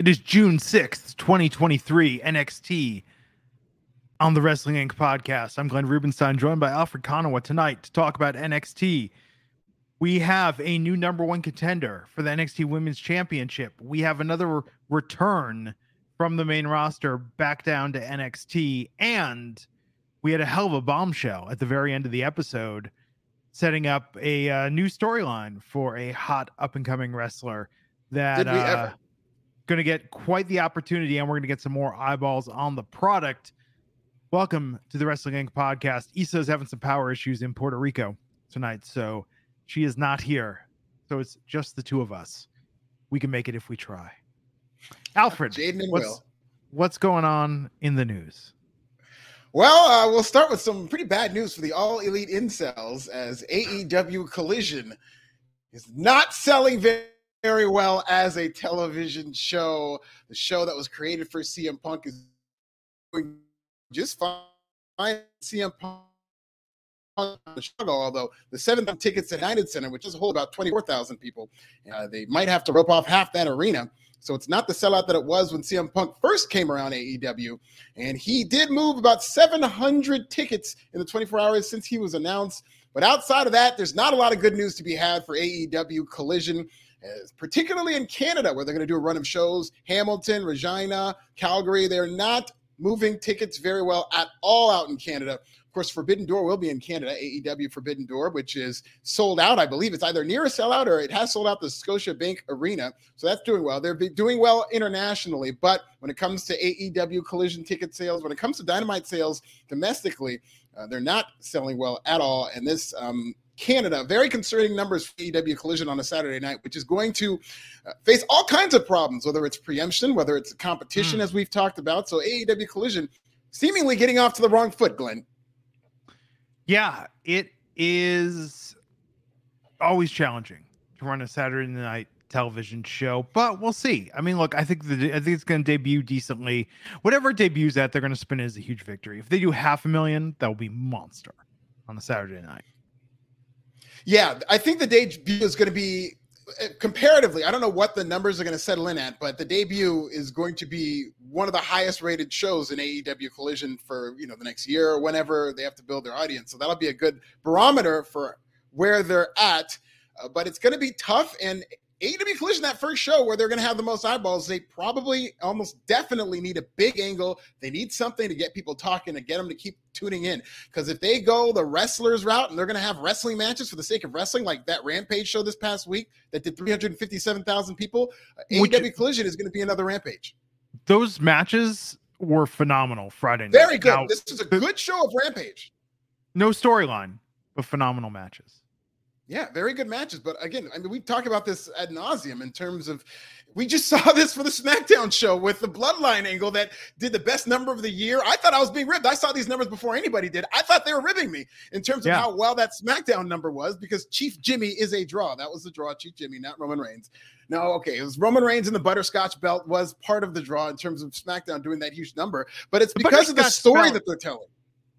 It is June 6th, 2023, NXT on the Wrestling Inc. podcast. I'm Glenn Rubenstein, joined by Alfred Konuwa tonight to talk about NXT. We have a new number one contender for the NXT Women's Championship. We have another return from the main roster back down to NXT. And we had a hell of a bombshell at the very end of the episode, setting up a uh, new storyline for a hot up and coming wrestler that Did we uh, ever? Going to get quite the opportunity and we're going to get some more eyeballs on the product. Welcome to the Wrestling Inc. podcast. Isa's having some power issues in Puerto Rico tonight, so she is not here. So it's just the two of us. We can make it if we try. Alfred, Jaden what's, Will. what's going on in the news? Well, uh, we'll start with some pretty bad news for the all elite incels as AEW Collision is not selling very, very well as a television show. The show that was created for CM Punk is doing just fine. CM Punk the struggle, although the seven tickets at United Center, which does hold about 24,000 people, uh, they might have to rope off half that arena. So it's not the sellout that it was when CM Punk first came around AEW. And he did move about 700 tickets in the 24 hours since he was announced. But outside of that, there's not a lot of good news to be had for AEW Collision, particularly in Canada, where they're going to do a run of shows. Hamilton, Regina, Calgary, they're not moving tickets very well at all out in Canada. Of course, Forbidden Door will be in Canada, AEW Forbidden Door, which is sold out. I believe it's either near a sellout or it has sold out the Scotiabank Arena. So that's doing well. They're doing well internationally. But when it comes to AEW collision ticket sales, when it comes to dynamite sales domestically, uh, they're not selling well at all. And this um, Canada, very concerning numbers for AEW collision on a Saturday night, which is going to uh, face all kinds of problems, whether it's preemption, whether it's competition, as we've talked about. So AEW collision seemingly getting off to the wrong foot, Glenn. Yeah, it is always challenging to run a Saturday night television show, but we'll see. I mean, look, I think the I think it's going to debut decently. Whatever it debuts at, they're going to spin it as a huge victory. If they do half a million, that will be monster on a Saturday night. Yeah, I think the debut is going to be uh, comparatively. I don't know what the numbers are going to settle in at, but the debut is going to be one of the highest rated shows in AEW Collision for you know the next year or whenever they have to build their audience. So that'll be a good barometer for where they're at. Uh, but it's going to be tough and. AEW Collision, that first show where they're going to have the most eyeballs, they probably almost definitely need a big angle. They need something to get people talking, to get them to keep tuning in. Because if they go the wrestlers route and they're going to have wrestling matches for the sake of wrestling, like that Rampage show this past week that did 357,000 people, uh, Which- AEW Collision is going to be another Rampage. Those matches were phenomenal Friday night. Very good. Now, this is a good show of Rampage. no storyline, but phenomenal matches. Yeah, very good matches. But again, I mean, we talk about this ad nauseum in terms of we just saw this for the SmackDown show with the Bloodline angle that did the best number of the year. I thought I was being ribbed. I saw these numbers before anybody did. I thought they were ribbing me in terms of Yeah. how well that SmackDown number was because Chief Jimmy is a draw. That was the draw, Chief Jimmy, not Roman Reigns. No, okay, it was Roman Reigns and the butterscotch belt was part of the draw in terms of SmackDown doing that huge number, but it's because of the story belt- that they're telling.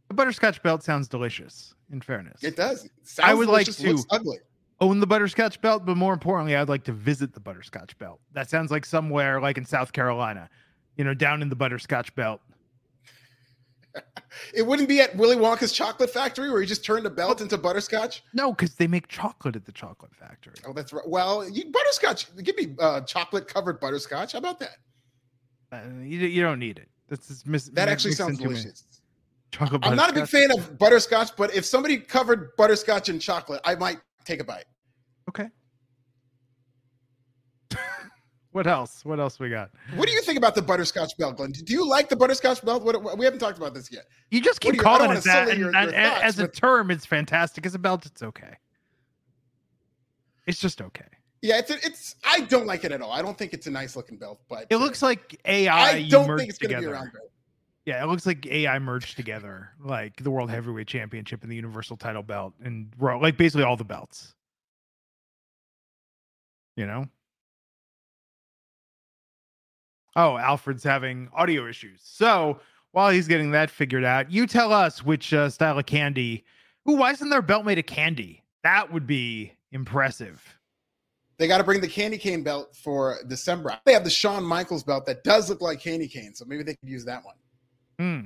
The butterscotch belt sounds delicious. In fairness, It does. It I would like to- ugly. own the butterscotch belt, but more importantly, I'd like to visit the butterscotch belt. That sounds like somewhere like in South Carolina, you know, down in the butterscotch belt. It wouldn't be at Willy Wonka's chocolate factory where he just turned a belt into butterscotch. No, because they make chocolate at the chocolate factory. Oh, that's right. Well, you, butterscotch. Give me uh, chocolate covered butterscotch. How about that? Uh, you, you don't need it. This is mis- That actually sounds delicious. Chocolate I'm not a big fan of butterscotch, but if somebody covered butterscotch in chocolate, I might take a bite. Okay. what else? What else we got? What do you think about the butterscotch belt, Glenn? Do you like the butterscotch belt? What, we haven't talked about this yet. You just What keep you- calling it that, and, your- and- your and thoughts, as a term, it's fantastic. As a belt, it's okay. It's just okay. Yeah, it's it's. I don't like it at all. I don't think it's a nice looking belt, but It looks like AI. I don't think it's going to be around. Yeah, it looks like AI merged together, like the World Heavyweight Championship and the Universal Title belt, and like basically all the belts. You know. Oh, Alfred's having audio issues. So while he's getting that figured out, you tell us which uh, style of candy. Ooh, why isn't their belt made of candy? That would be impressive. They got to bring the candy cane belt for December. They have the Shawn Michaels belt that does look like candy cane, so maybe they could use that one. Hmm.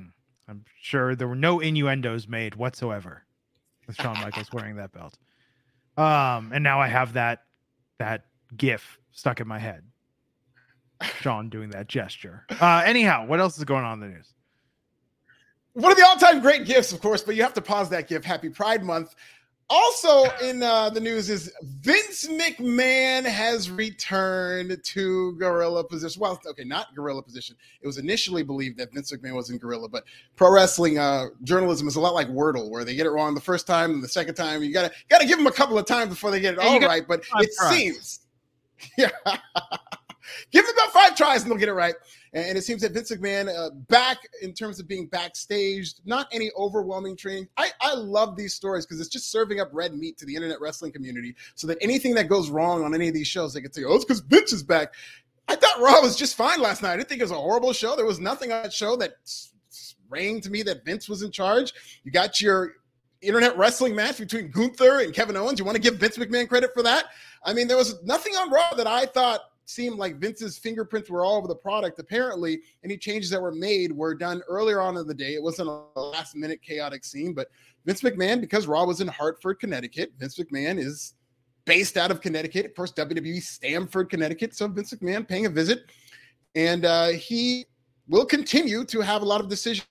I'm sure there were no innuendos made whatsoever with Shawn Michaels wearing that belt. Um, and now I have that that gif stuck in my head. Shawn doing that gesture. Uh, anyhow, what else is going on in the news? One of the all-time great gifts, of course, but you have to pause that gift. Happy Pride Month. Also in uh, the news is Vince McMahon has returned to gorilla position. Well, okay, not gorilla position. It was initially believed that Vince McMahon was in gorilla, but pro wrestling uh, journalism is a lot like Wordle, where they get it wrong the first time and the second time. You gotta gotta give them a couple of times before they get it you all right. But it tries. seems, yeah, give them about five tries and they'll get it right. And it seems that Vince McMahon uh, back in terms of being backstage, not any overwhelming training. I, I love these stories because it's just serving up red meat to the internet wrestling community so that anything that goes wrong on any of these shows, they can say, oh, it's because Vince is back. I thought Raw was just fine last night. I didn't think it was a horrible show. There was nothing on that show that rang to me that Vince was in charge. You got your internet wrestling match between Gunther and Kevin Owens. You want to give Vince McMahon credit for that? I mean, there was nothing on Raw that I thought seemed like Vince's fingerprints were all over the product. Apparently, any changes that were made were done earlier on in the day. It wasn't a last minute chaotic scene, but Vince McMahon, because Raw was in Hartford, Connecticut, Vince McMahon is based out of Connecticut. Course, WWE Stamford, Connecticut. So Vince McMahon paying a visit, and uh, he will continue to have a lot of decisions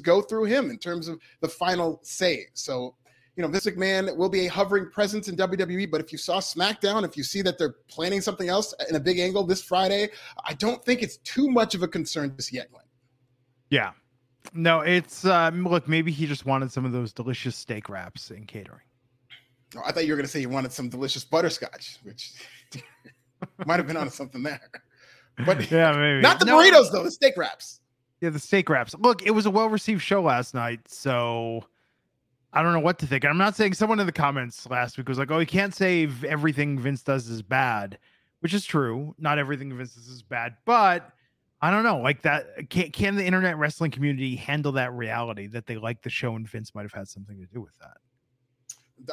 go through him in terms of the final say. So, you know, Vince McMahon will be a hovering presence in WWE. But if you saw SmackDown, if you see that they're planning something else in a big angle this Friday, I don't think it's too much of a concern just yet, Glenn. Yeah. No, it's um, look, maybe he just wanted some of those delicious steak wraps in catering. Oh, I thought you were going to say you wanted some delicious butterscotch, which might have been on something there. But Yeah, maybe. not the No, burritos, though, the steak wraps. Yeah, the steak wraps. Look, it was a well received show last night, so I don't know what to think. I'm not saying someone in the comments last week was like, "Oh, you can't say everything Vince does is bad," which is true. Not everything Vince does is bad, but I don't know. Like that, can can the internet wrestling community handle that reality that they like the show and Vince might have had something to do with that?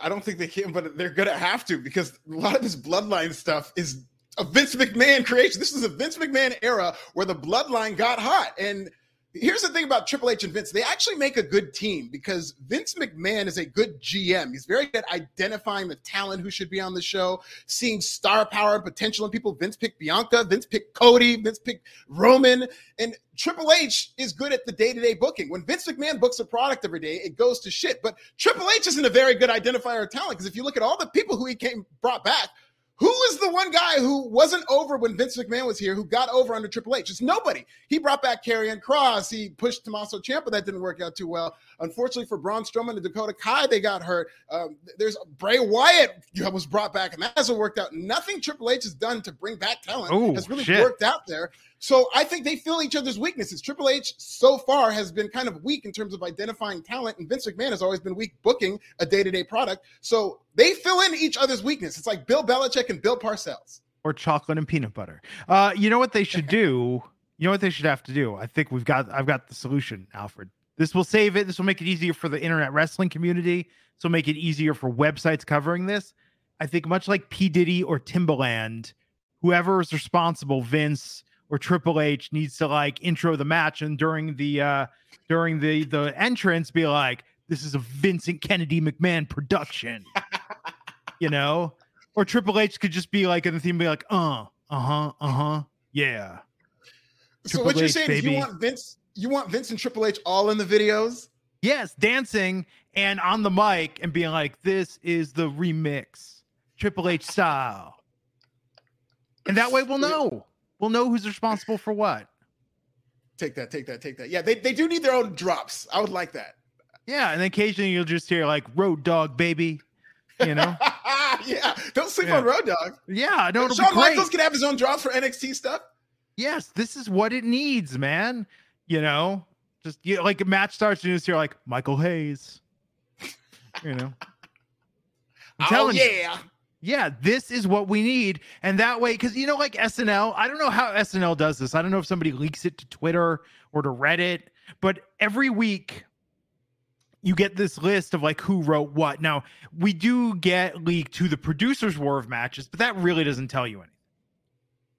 I don't think they can, but they're to have to because a lot of this bloodline stuff is a Vince McMahon creation. This is a Vince McMahon era where the bloodline got hot. And here's the thing about Triple H and Vince they actually make a good team because Vince McMahon is a good GM. He's very good at identifying the talent who should be on the show, seeing star power and potential in people. Vince picked Bianca, Vince picked Cody, Vince picked Roman. And Triple H is good at the day to day booking. When Vince McMahon books a product every day, it goes to shit. But Triple H isn't a very good identifier of talent because if you look at all the people who he came brought back, who is the one guy who wasn't over when Vince McMahon was here, who got over under Triple H? It's nobody. He brought back Karrion Kross. He pushed Tommaso Ciampa. That didn't work out too well. Unfortunately for Braun Strowman and Dakota Kai, they got hurt. Um, there's Bray Wyatt was brought back, and that hasn't worked out. Nothing Triple H has done to bring back talent Ooh, has really shit. worked out there. So I think they fill each other's weaknesses. Triple H so far has been kind of weak in terms of identifying talent, and Vince McMahon has always been weak booking a day-to-day product. So they fill in each other's weakness. It's like Bill Belichick and Bill Parcells. or chocolate and peanut butter. Uh, you know what they should do? You know what they should have to do? I think we've got I've got the solution, Alfred. This will save it. This will make it easier for the internet wrestling community. This will make it easier for websites covering this. I think much like P. Diddy or Timbaland, whoever is responsible, Vince or Triple H, needs to like intro the match and during the uh during the the entrance be like, this is a Vincent Kennedy McMahon production. you know? Or Triple H could just be like in the theme, be like, uh, uh-huh, uh-huh, yeah. So Triple what you're H, saying is you want Vince, you want Vince and Triple H all in the videos? Yes, dancing and on the mic and being like, this is the remix, Triple H style. And that way we'll know. We'll know who's responsible for what. Take that, take that, take that. Yeah, they, they do need their own drops. I would like that. Yeah, and occasionally you'll just hear like road dog baby, you know? yeah, don't sleep Yeah. on Road Dog. Yeah, no, Shawn. Michaels can have his own drops for NXT stuff. yes, this is what it needs, man. You know, just you like a match starts and you just hear like Michael Hayes. You know, I'm oh telling you. Yeah, this is what we need. And that way, because you know, like SNL, I don't know how SNL does this. I don't know if somebody leaks it to Twitter or to Reddit, but every week you get this list of like who wrote what. Now, we do get leaked to the producers' war of matches, but that really doesn't tell you anything.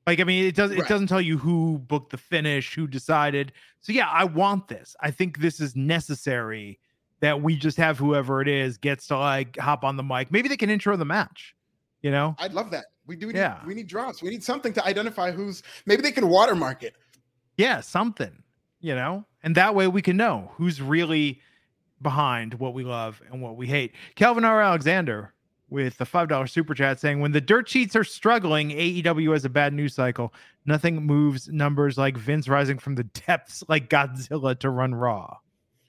Like, I mean, it does it Right. doesn't tell you who booked the finish, who decided. So yeah, I want this. I think this is necessary that we just have whoever it is gets to like hop on the mic. Maybe they can intro the match. You know? I'd love that. We do. Need, Yeah. we need drops. We need something to identify who's. Maybe they can watermark it. Yeah, something, you know? And that way we can know who's really behind what we love and what we hate. Calvin R. Alexander with the $5 super chat saying, When the dirt sheets are struggling, AEW has a bad news cycle. Nothing moves numbers like Vince rising from the depths like Godzilla to run Raw.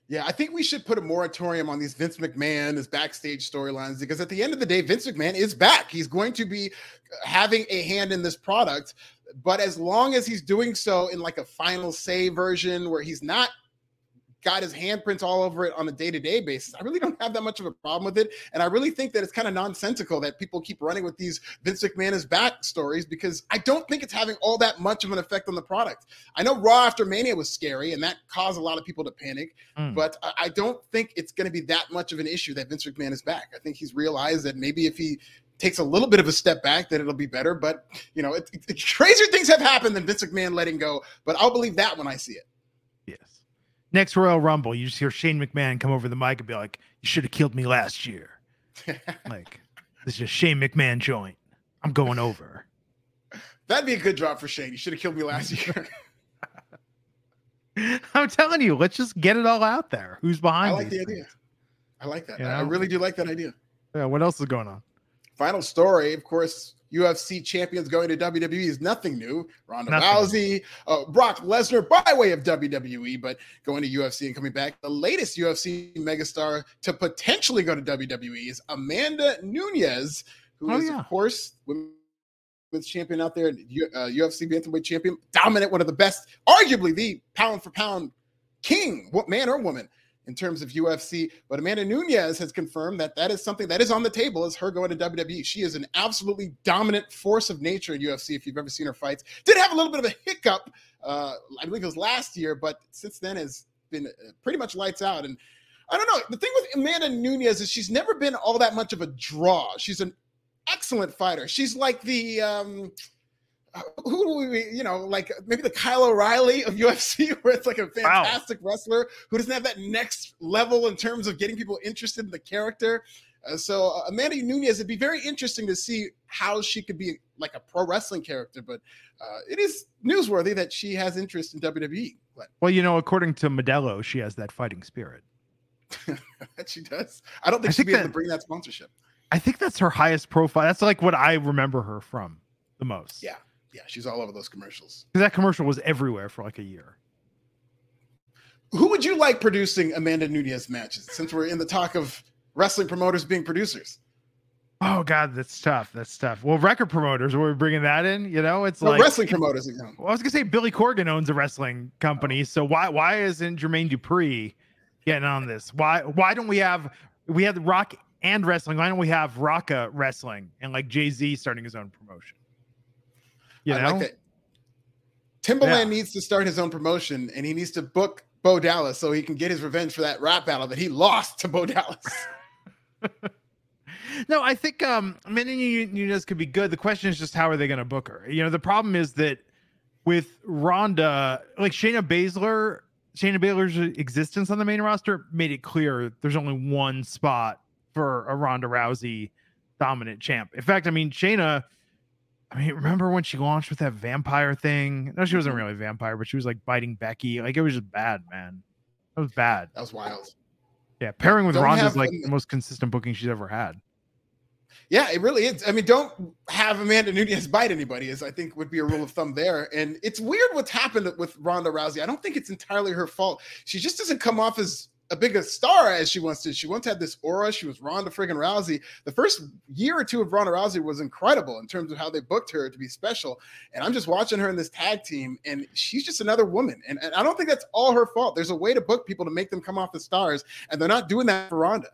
Yeah, I think we should put a moratorium on these Vince McMahon, his backstage storylines, because at the end of the day, Vince McMahon is back. He's going to be uh, having a hand in this product. But as long as he's doing so in like a final say version where he's not got his handprints all over it on a day-to-day basis, I really don't have that much of a problem with it. And I really think that it's kind of nonsensical that people keep running with these Vince McMahon is back stories because I don't think it's having all that much of an effect on the product. I know Raw after Mania was scary and that caused a lot of people to panic. Mm. But I- I don't think it's going to be that much of an issue that Vince McMahon is back. I think he's realized that maybe if he takes a little bit of a step back, that it'll be better. But you know, it, it- crazier things have happened than Vince McMahon letting go. But I'll believe that when I see it. Next Royal Rumble, you just hear Shane McMahon come over the mic and be like, You should have killed me last year. like, this is a Shane McMahon joint. I'm going over. That'd be a good drop for Shane. You should have killed me last year. I'm telling you, let's just get it all out there. Who's behind? I like the these idea. I like that. You I really do like that idea. Yeah, what else is going on? Final story, of course, UFC champions going to WWE is nothing new. Ronda Nothing. Rousey, uh, Brock Lesnar by way of WWE, but going to UFC and coming back. The latest UFC megastar to potentially go to WWE is Amanda Nunes, who is Oh, yeah. of course women's champion out there, uh, UFC bantamweight champion, dominant, one of the best, arguably the pound for pound king, what man or woman in terms of UFC. But Amanda Nunes has confirmed that that is something that is on the table as her going to WWE. She is an absolutely dominant force of nature in UFC. If you've ever seen her fights, did have a little bit of a hiccup, uh, I believe it was last year, but since then has been uh, pretty much lights out. And I don't know. The thing with Amanda Nunes is she's never been all that much of a draw. She's an excellent fighter. She's like the um who do we you know like maybe the Kyle O'Reilly of UFC where it's like a Wow. fantastic wrestler who doesn't have that next level in terms of getting people interested in the character. Uh, so uh, Amanda Nunes, it'd be very interesting to see how she could be like a pro wrestling character, but uh, it is newsworthy that she has interest in WWE. But Well, you know, according to Modelo, she has that fighting spirit. that she does. I don't think I she'd think be able to bring that sponsorship. I think that's her highest profile. That's like what I remember her from the most. Yeah. Yeah, she's all over those commercials. Because that commercial was everywhere for like a year. Who would you like producing Amanda Nunes matches since we're in the talk of wrestling promoters being producers? Oh God, that's tough. That's tough. Well, record promoters, we're bringing that in? You know, it's No, like wrestling promoters. You know. Well, I was gonna say Billy Corgan owns a wrestling company, oh. so why why isn't Jermaine Dupri getting on this? Why why don't we have we have Rock and wrestling? Why don't we have Rocka wrestling and like Jay Z starting his own promotion? You I know, like that. Timbaland Yeah. needs to start his own promotion and he needs to book Bo Dallas so he can get his revenge for that rap battle that he lost to Bo Dallas. no, I think um Amanda Nunes could be good. The question is just how are they going to book her? You know, the problem is that with Ronda, like Shayna Baszler, Shayna Baszler's existence on the main roster made it clear there's only one spot for a Ronda Rousey dominant champ. In fact, I mean Shayna. I mean, remember when she launched with that vampire thing? No, she wasn't mm-hmm. really a vampire, but she was like biting Becky. Like it was just bad, man. That was bad. That was wild. Yeah, pairing with Ronda is like the most consistent booking she's ever had. Yeah, it really is. I mean, don't have Amanda Nunes bite anybody, is I think would be a rule of thumb there. And it's weird what's happened with Ronda Rousey. I don't think it's entirely her fault. She just doesn't come off as a big star as she once did. She once had this aura. She was Ronda friggin' Rousey. The first year or two of Ronda Rousey was incredible in terms of how they booked her to be special. And I'm just watching her in this tag team, and she's just another woman. And, and I don't think that's all her fault. There's a way to book people to make them come off the stars, and they're not doing that for Ronda.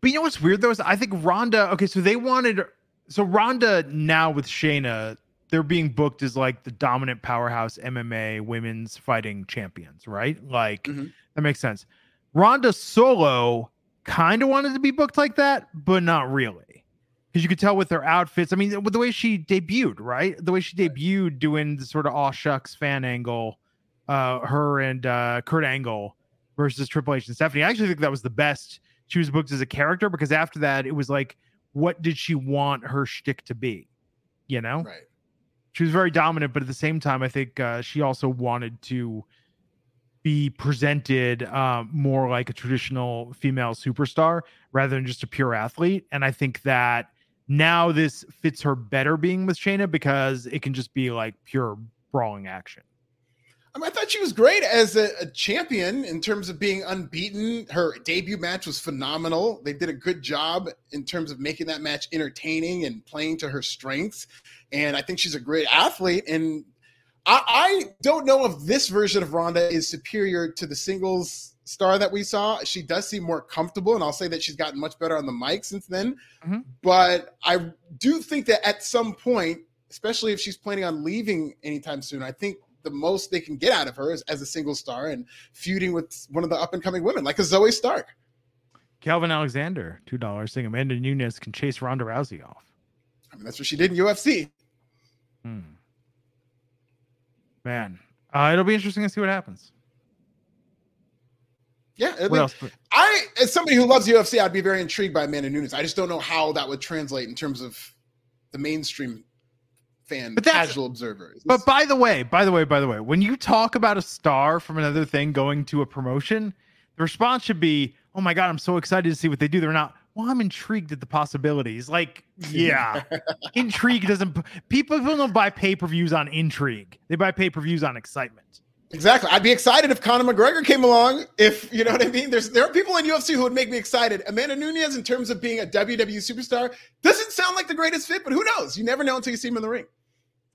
But you know what's weird though is I think Ronda. Okay, so they wanted so Ronda now with Shayna, they're being booked as like the dominant powerhouse MMA women's fighting champions, right? Like Mhm. that makes sense. Ronda solo kind of wanted to be booked like that, but not really. Because you could tell with her outfits. I mean, with the way she debuted, right? The way she debuted doing the sort of all shucks fan angle, uh, her and uh, Kurt Angle versus Triple H and Stephanie. I actually think that was the best she was booked as a character because after that, it was like, what did she want her shtick to be? You know? Right. she was very dominant, but at the same time, I think uh, she also wanted to be presented um, more like a traditional female superstar rather than just a pure athlete. And I think that now this fits her better being with Shayna because it can just be like pure brawling action. I, mean, I thought she was great as a, a champion in terms of being unbeaten. Her debut match was phenomenal. They did a good job in terms of making that match entertaining and playing to her strengths. And I think she's a great athlete. And I, I don't know if this version of Ronda is superior to the singles star that we saw. She does seem more comfortable, and I'll say that she's gotten much better on the mic since then. Mhm. But I do think that at some point, especially if she's planning on leaving anytime soon, I think the most they can get out of her is as a single star and feuding with one of the up and coming women, like a Zoe Stark. Calvin Alexander, two dollars, saying Amanda Nunes can chase Ronda Rousey off. I mean, that's what she did in UFC. Hmm. Man, uh, it'll be interesting to see what happens. Yeah, I, What mean, else? I as somebody who loves UFC, I'd be very intrigued by Amanda Nunes. I just don't know how that would translate in terms of the mainstream fan, But that's- casual observer. Is But by the way, by the way, by the way, when you talk about a star from another thing going to a promotion, the response should be, "Oh my god, I'm so excited to see what they do." They're not. Well, I'm intrigued at the possibilities. Like, yeah, intrigue doesn't. People don't buy pay per views on intrigue. They buy pay per views on excitement. Exactly. I'd be excited if Conor McGregor came along. If you know what I mean. There's there are people in UFC who would make me excited. Amanda Nunes, in terms of being a WWE superstar, doesn't sound like the greatest fit, but who knows? You never know until you see him in the ring.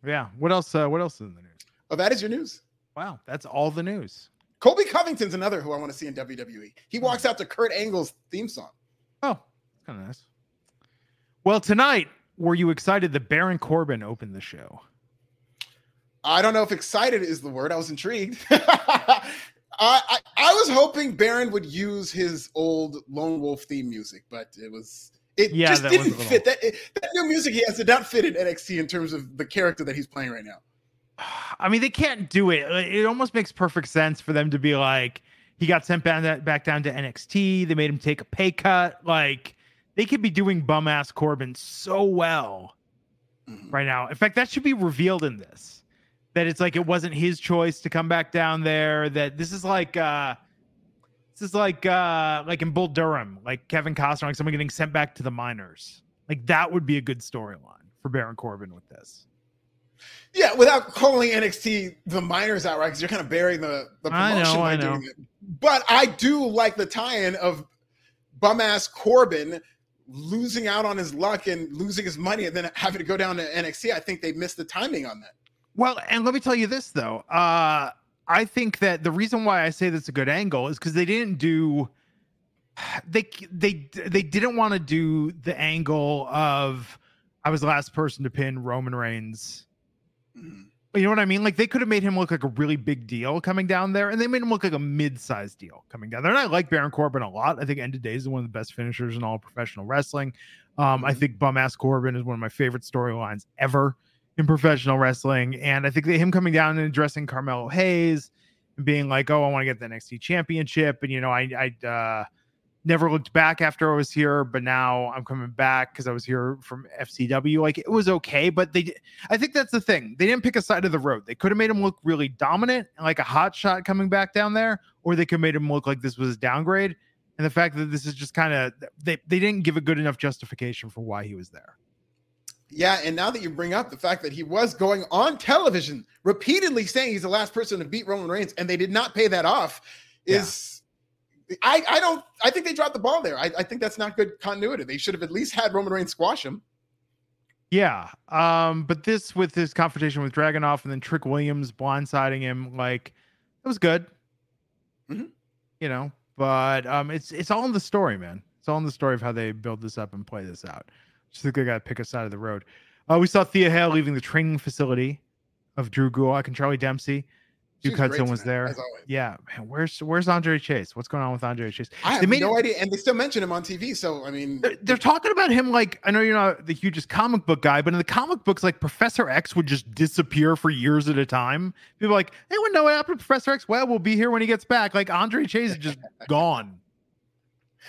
Yeah. What else? Uh, what else is in the news? Oh, that is your news. Wow, that's all the news. Colby Covington's another who I want to see in WWE. He walks out to Kurt Angle's theme song. Oh, kind of nice. Well, tonight, were you excited that Baron Corbin opened the show? I don't know if excited is the word. I was intrigued. I, I I was hoping Baron would use his old Lone Wolf theme music, but it was it Yeah, just that was a didn't little- fit. That it, that new music he has did not fit in NXT in terms of the character that he's playing right now. I mean, they can't do it. It almost makes perfect sense for them to be like, he got sent back, back down to NXT. They made him take a pay cut. Like, they could be doing bum ass Corbin so well Mhm. right now. In fact, that should be revealed in this. That it's like it wasn't his choice to come back down there. That this is like uh this is like uh like in Bull Durham, like Kevin Costner, like someone getting sent back to the minors. Like that would be a good storyline for Baron Corbin with this. Yeah, without calling NXT the minors outright, because you're kind of burying the, the promotion know, by doing it. But I do like the tie-in of bum ass Corbin losing out on his luck and losing his money and then having to go down to NXT. I think they missed the timing on that. Well, and let me tell you this though. Uh I think that the reason why I say that's a good angle is because they didn't do they they they didn't want to do the angle of I was the last person to pin Roman Reigns. Mhm. You know what I mean? Like they could have made him look like a really big deal coming down there, and they made him look like a mid-sized deal coming down there. And I like Baron Corbin a lot. I think End of Days is one of the best finishers in all professional wrestling. Um, I Mhm. think Bum Ass Corbin is one of my favorite storylines ever in professional wrestling. And I think that him coming down and addressing Carmelo Hayes and being like, "Oh, I want to get the NXT championship," and you know, I I uh, never looked back after I was here, but now I'm coming back because I was here from FCW. Like it was okay, but they, I think that's the thing. They didn't pick a side of the road. They could have made him look really dominant and like a hot shot coming back down there, or they could have made him look like this was a downgrade. And the fact that this is just kind of they they didn't give a good enough justification for why he was there. Yeah, and now that you bring up the fact that he was going on television repeatedly saying he's the last person to beat Roman Reigns, and they did not pay that off, is I, I don't I think they dropped the ball there. I, I think that's not good continuity. They should have at least had Roman Reigns squash him. Yeah. Um, but this with his confrontation with Dragunov and then Trick Williams blindsiding him, like it was good. Mhm. You know, but um it's it's all in the story, man. It's all in the story of how they build this up and play this out. Just think they gotta pick a side of the road. Uh, we saw Thea Hale leaving the training facility of Drew Gulak and Charlie Dempsey. Duke was Hudson was there. Yeah, man. Where's where's Andre Chase? What's going on with Andre Chase? I They have made no it- idea, and they still mention him on TV. So I mean, They're, they're talking about him like I know you're not the hugest comic book guy, but in the comic books, like Professor X would just disappear for years at a time. People are like, anyone know what happened to Professor X? Well, we'll be here when he gets back. Like Andre Chase is just gone.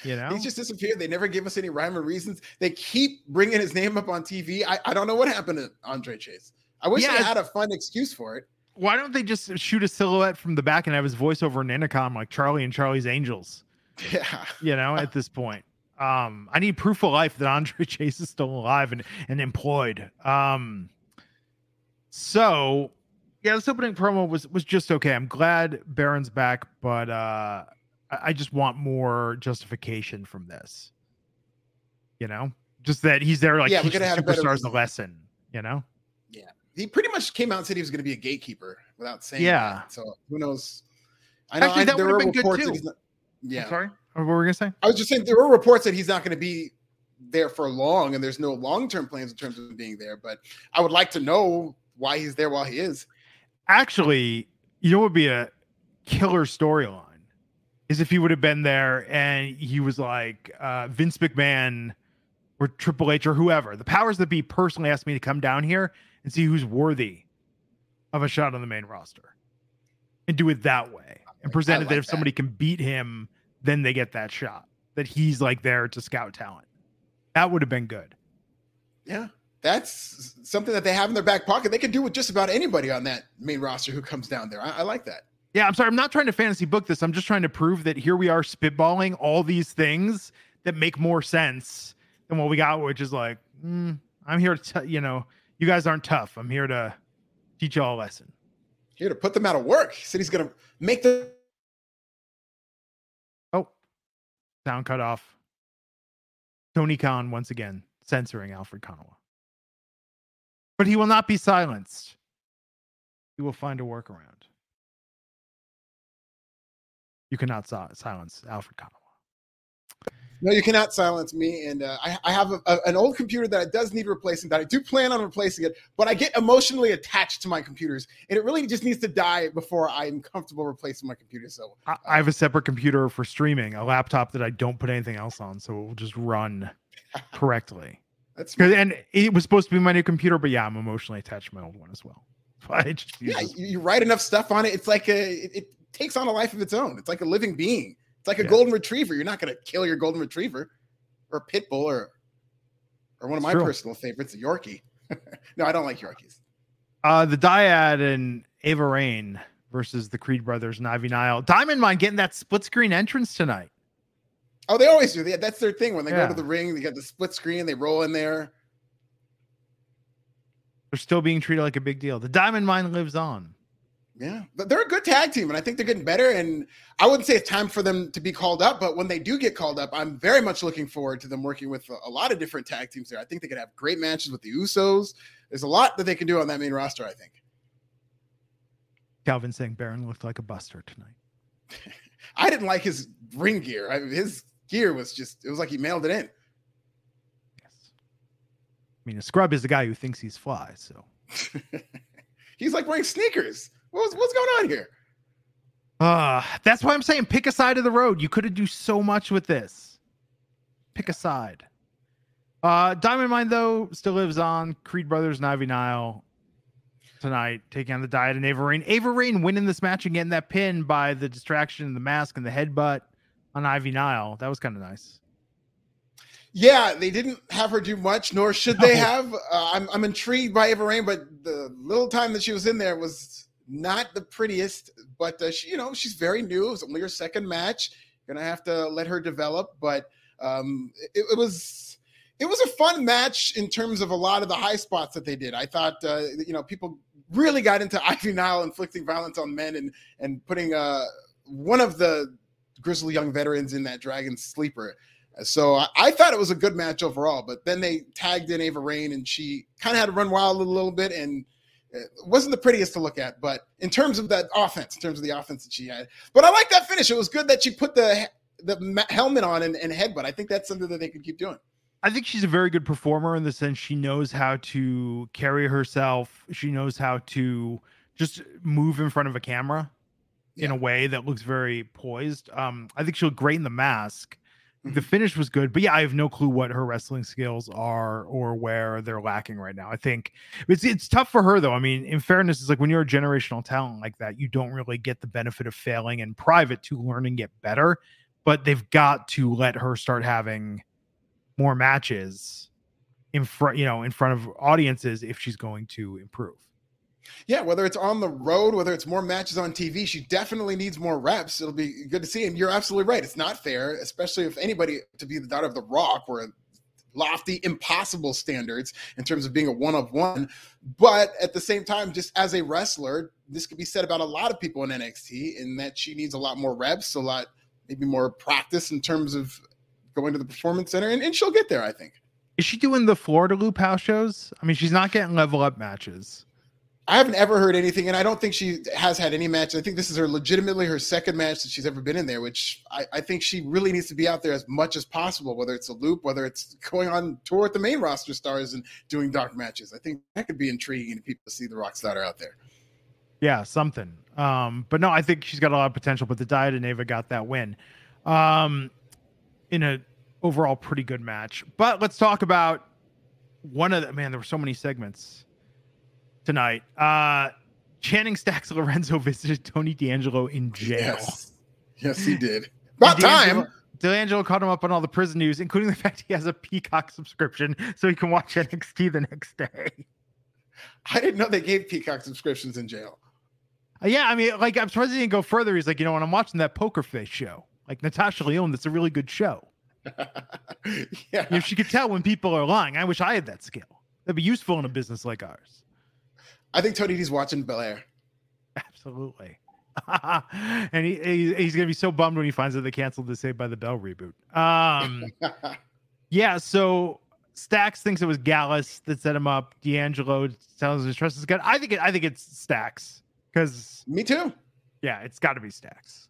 You know, he's just disappeared. They never give us any rhyme or reasons. They keep bringing his name up on TV. I, I don't know what happened to Andre Chase. I wish Yeah, they had a fun excuse for it. Why don't they just shoot a silhouette from the back and have his voice over an intercom like Charlie and Charlie's Angels? Yeah. You know, at this point, um, I need proof of life that Andre Chase is still alive and and employed. Um, so yeah, this opening promo was was just okay. I'm glad Baron's back, but uh, I, I just want more justification from this. You know, just that he's there like Yeah, we teach the could've had a better superstars a lesson. You know, He pretty much came out and said he was going to be a gatekeeper without saying Yeah. that. So who knows? I know Actually, I, that there were been good reports too. that he's not, I'm yeah. sorry, what were we gonna say? I was just saying there were reports that he's not going to be there for long, and there's no long term plans in terms of being there. But I would like to know why he's there while he is. actually, you know what would be a killer storyline is if he would have been there and he was like uh, Vince McMahon or Triple H or whoever. The powers that be personally asked me to come down here and see who's worthy of a shot on the main roster and do it that way and presented that like if somebody can beat him, then they get that shot. That he's like there to scout talent. That would have been good. Yeah, that's something that they have in their back pocket. They can do with just about anybody on that main roster who comes down there. I, I like that. Yeah, I'm sorry. I'm not trying to fantasy book this. I'm just trying to prove that here we are spitballing all these things that make more sense than what we got, which is like, mm, I'm here to, t- you know, you guys aren't tough. I'm here to teach y'all a lesson. Here to put them out of work. He said he's going to make the. Oh, sound cut off. Tony Khan once again censoring Alfred Konuwa. But he will not be silenced. He will find a workaround. You cannot silence Alfred Konuwa. No, you cannot silence me. And uh, I, I have a, a- an old computer that does need replacing. That I do plan on replacing it, but I get emotionally attached to my computers, and it really just needs to die before I'm comfortable replacing my computer. So I, I have a separate computer for streaming, a laptop that I don't put anything else on, so it will just run correctly. that's And it was supposed to be my new computer, but yeah, I'm emotionally attached to my old one as well. I just yeah. You, you write enough stuff on it, it's like a it, it takes on a life of its own. It's like a living being. It's like a Yeah. golden retriever. You're not going to kill your golden retriever, or pit bull, or or one of my True. personal favorites, a Yorkie. no, I don't like Yorkies. Uh, the Dyad and Ava Raine versus the Creed brothers and Ivy Nile. Diamond Mine getting that split screen entrance tonight. Oh, they always do. They, that's their thing. When they Yeah. go to the ring, they got the split screen. They roll in there. They're still being treated like a big deal. The Diamond Mine lives on. Yeah, but they're a good tag team, and I think they're getting better. And I wouldn't say it's time for them to be called up, but when they do get called up, I'm very much looking forward to them working with a, a lot of different tag teams there. I think they could have great matches with the Usos. There's a lot that they can do on that main roster. I think. Calvin saying Baron looked like a buster tonight. I didn't like his ring gear. I, his gear was just—it was like he mailed it in. Yes. I mean, a scrub is the guy who thinks he's fly. So He's like wearing sneakers. What's what's going on here? uh that's why I'm saying pick a side of the road. You could have do so much with this. Pick a side. Uh Diamond Mine though still lives on. Creed Brothers and Ivy Nile tonight taking on the Dyad and Ava Raine. Ava Raine winning this match and getting that pin by the distraction, the mask, and the headbutt on Ivy Nile. That was kind of nice. Yeah, they didn't have her do much, nor should they have. Uh, I'm, I'm intrigued by Ava Raine, but the little time that she was in there was not the prettiest. But uh, she, you know, she's very new. It was only her second match. Gonna have to let her develop. But um, it, it was it was a fun match in terms of a lot of the high spots that they did. I thought, uh, you know, people really got into Ivy Nile inflicting violence on men and and putting uh, one of the grizzly young veterans in that Dragon Sleeper. So I, I, thought it was a good match overall, but then they tagged in Ava Raine and she kind of had to run wild a little bit and it wasn't the prettiest to look at, but in terms of that offense, in terms of the offense that she had, but I like that finish. It was good that she put the the helmet on and, and headbutt. I think that's something that they could keep doing. I think she's a very good performer in the sense she knows how to carry herself. She knows how to just move in front of a camera yeah. in a way that looks very poised. Um, I think she'll great in the mask. The finish was good, but yeah, I have no clue what her wrestling skills are or where they're lacking right now. I think it's it's tough for her though. I mean, in fairness, it's like when you're a generational talent like that, you don't really get the benefit of failing in private to learn and get better. But they've got to let her start having more matches in front, you know, in front of audiences if she's going to improve. Yeah, whether it's on the road, whether it's more matches on TV, she definitely needs more reps. It'll be good to see. And you're absolutely right. It's not fair, especially if anybody to be the daughter of the Rock or lofty, impossible standards in terms of being a one of one. But at the same time, just as a wrestler, this could be said about a lot of people in NXT in that she needs a lot more reps, a lot, maybe more practice in terms of going to the performance center, and, and she'll get there, I think. Is she doing the Florida Loop house shows? I mean, she's not getting level up matches. I haven't ever heard anything, and I don't think she has had any match. I think this is her legitimately her second match that she's ever been in there, which I, I, think she really needs to be out there as much as possible, whether it's a loop, whether it's going on tour with the main roster stars and doing dark matches. I think that could be intriguing to people to see the rock star out there. Yeah, something. Um, but no, I think she's got a lot of potential, but the Dyad and Ava got that win. Um, in a overall pretty good match. But let's talk about one of the man, there were so many segments tonight. Uh, Channing Stacks Lorenzo visited Tony D'Angelo in jail. Yes, yes he did. About time. D'Angelo caught him up on all the prison news, including the fact he has a Peacock subscription so he can watch NXT the next day. I didn't know they gave Peacock subscriptions in jail. Uh, yeah, I mean, like I'm surprised he didn't go further. He's like, you know, when I'm watching that Poker Face show, like Natasha Lyonne, that's a really good show. yeah, if she could tell when people are lying, I wish I had that skill. That'd be useful in a business like ours. I think Tony D's watching Bel-Air. Absolutely. and he, he, he's gonna be so bummed when he finds out they canceled the Saved by the Bell reboot. Um, yeah. So Stacks thinks it was Gallus that set him up. D'Angelo tells his trust is good. I think it, I think it's Stacks because me too. Yeah, it's got to be Stacks.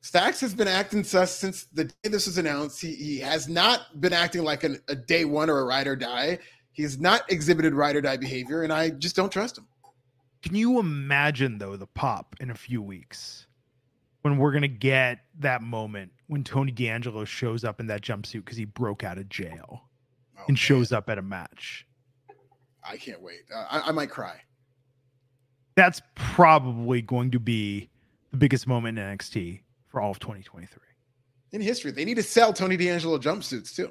Stacks has been acting sus since the day this was announced. He, he has not been acting like an, a day one or a ride or die. He's not exhibited ride or die behavior, and I just don't trust him. Can you imagine though the pop in a few weeks when we're gonna get that moment when Tony D'Angelo shows up in that jumpsuit because he broke out of jail oh, and man. shows up at a match? I can't wait. Uh, I, I might cry. That's probably going to be the biggest moment in NXT for all of 2023. In history, they need to sell Tony D'Angelo jumpsuits too.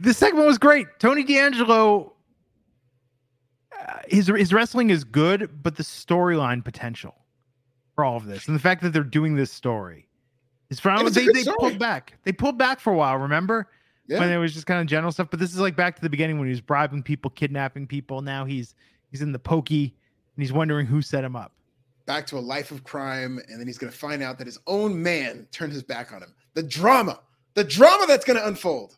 This segment was great. Tony D'Angelo, uh, his his wrestling is good, but the storyline potential for all of this, and the fact that they're doing this story is from And it's a they, they story. pulled back. They pulled back for a while. Remember Yeah. when it was just kind of general stuff? But this is like back to the beginning when he was bribing people, kidnapping people. Now he's he's in the pokey, and he's wondering who set him up. back to a life of crime, and then he's going to find out that his own man turned his back on him. The drama, the drama that's going to unfold.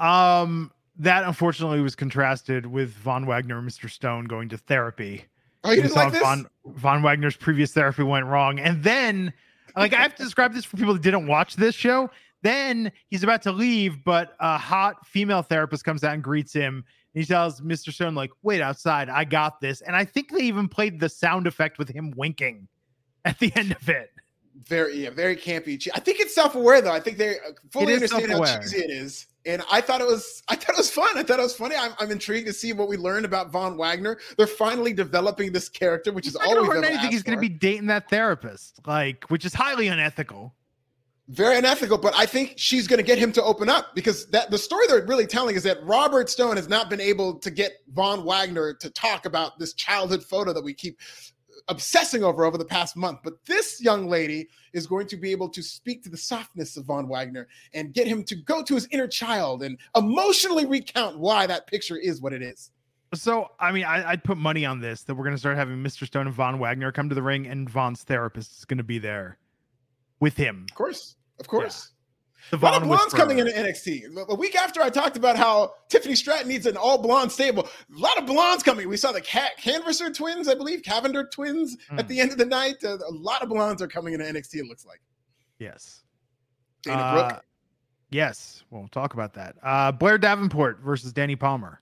Um, that unfortunately was contrasted with Von Wagner and Mr. Stone going to therapy. Oh, you didn't like this? Von, Von Wagner's previous therapy went wrong. And then, like, I have to describe this for people that didn't watch this show. Then he's about to leave, but a hot female therapist comes out and greets him. And he tells Mr. Stone, like, wait outside, I got this. And I think they even played the sound effect with him winking at the end of it. very, yeah, very campy. I think it's self-aware though. I think they uh, fully understand how self-aware. cheesy it is. And I thought it was, I thought it was fun. I thought it was funny. I'm, I'm intrigued to see what we learned about Von Wagner. They're finally developing this character, which is all we've hurt ever anything. He's going to be dating that therapist, like, which is highly unethical. very unethical but i think she's going to get him to open up because that the story they're really telling is that robert stone has not been able to get von wagner to talk about this childhood photo that we keep obsessing over over the past month but this young lady is going to be able to speak to the softness of von wagner and get him to go to his inner child and emotionally recount why that picture is what it is So, I mean, I, I'd put money on this that we're going to start having Mr. Stone and Von Wagner come to the ring, and Von's therapist is going to be there with him. of course of course The A lot of Von blondes coming into NXT. A week after I talked about how Tiffany Stratton needs an all blonde stable, a lot of blondes coming. We saw the Ca- Canvasser twins, I believe, Cavender twins at Mm. the end of the night. Uh, a lot of blondes are coming into NXT, it looks like. Yes. Dana Uh, Brooke. Yes. We'll talk about that. Uh, Blair Davenport versus Dani Palmer.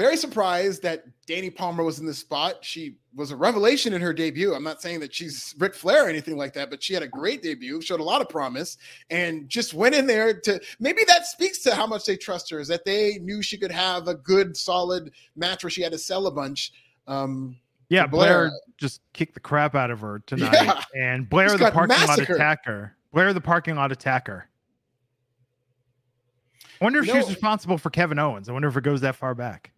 Very surprised that Dani Palmer was in this spot. She was a revelation in her debut. I'm not saying that she's Ric Flair or anything like that, but she had a great debut, showed a lot of promise, and just went in there to maybe that speaks to how much they trust her, is that they knew she could have a good, solid match where she had to sell a bunch. Um, Yeah, Blair. Blair, just kicked the crap out of her tonight. Yeah. And Blair, Just the parking lot attacker. Blair, the parking lot attacker. I wonder if know- responsible for Kevin Owens. I wonder if it goes that far back.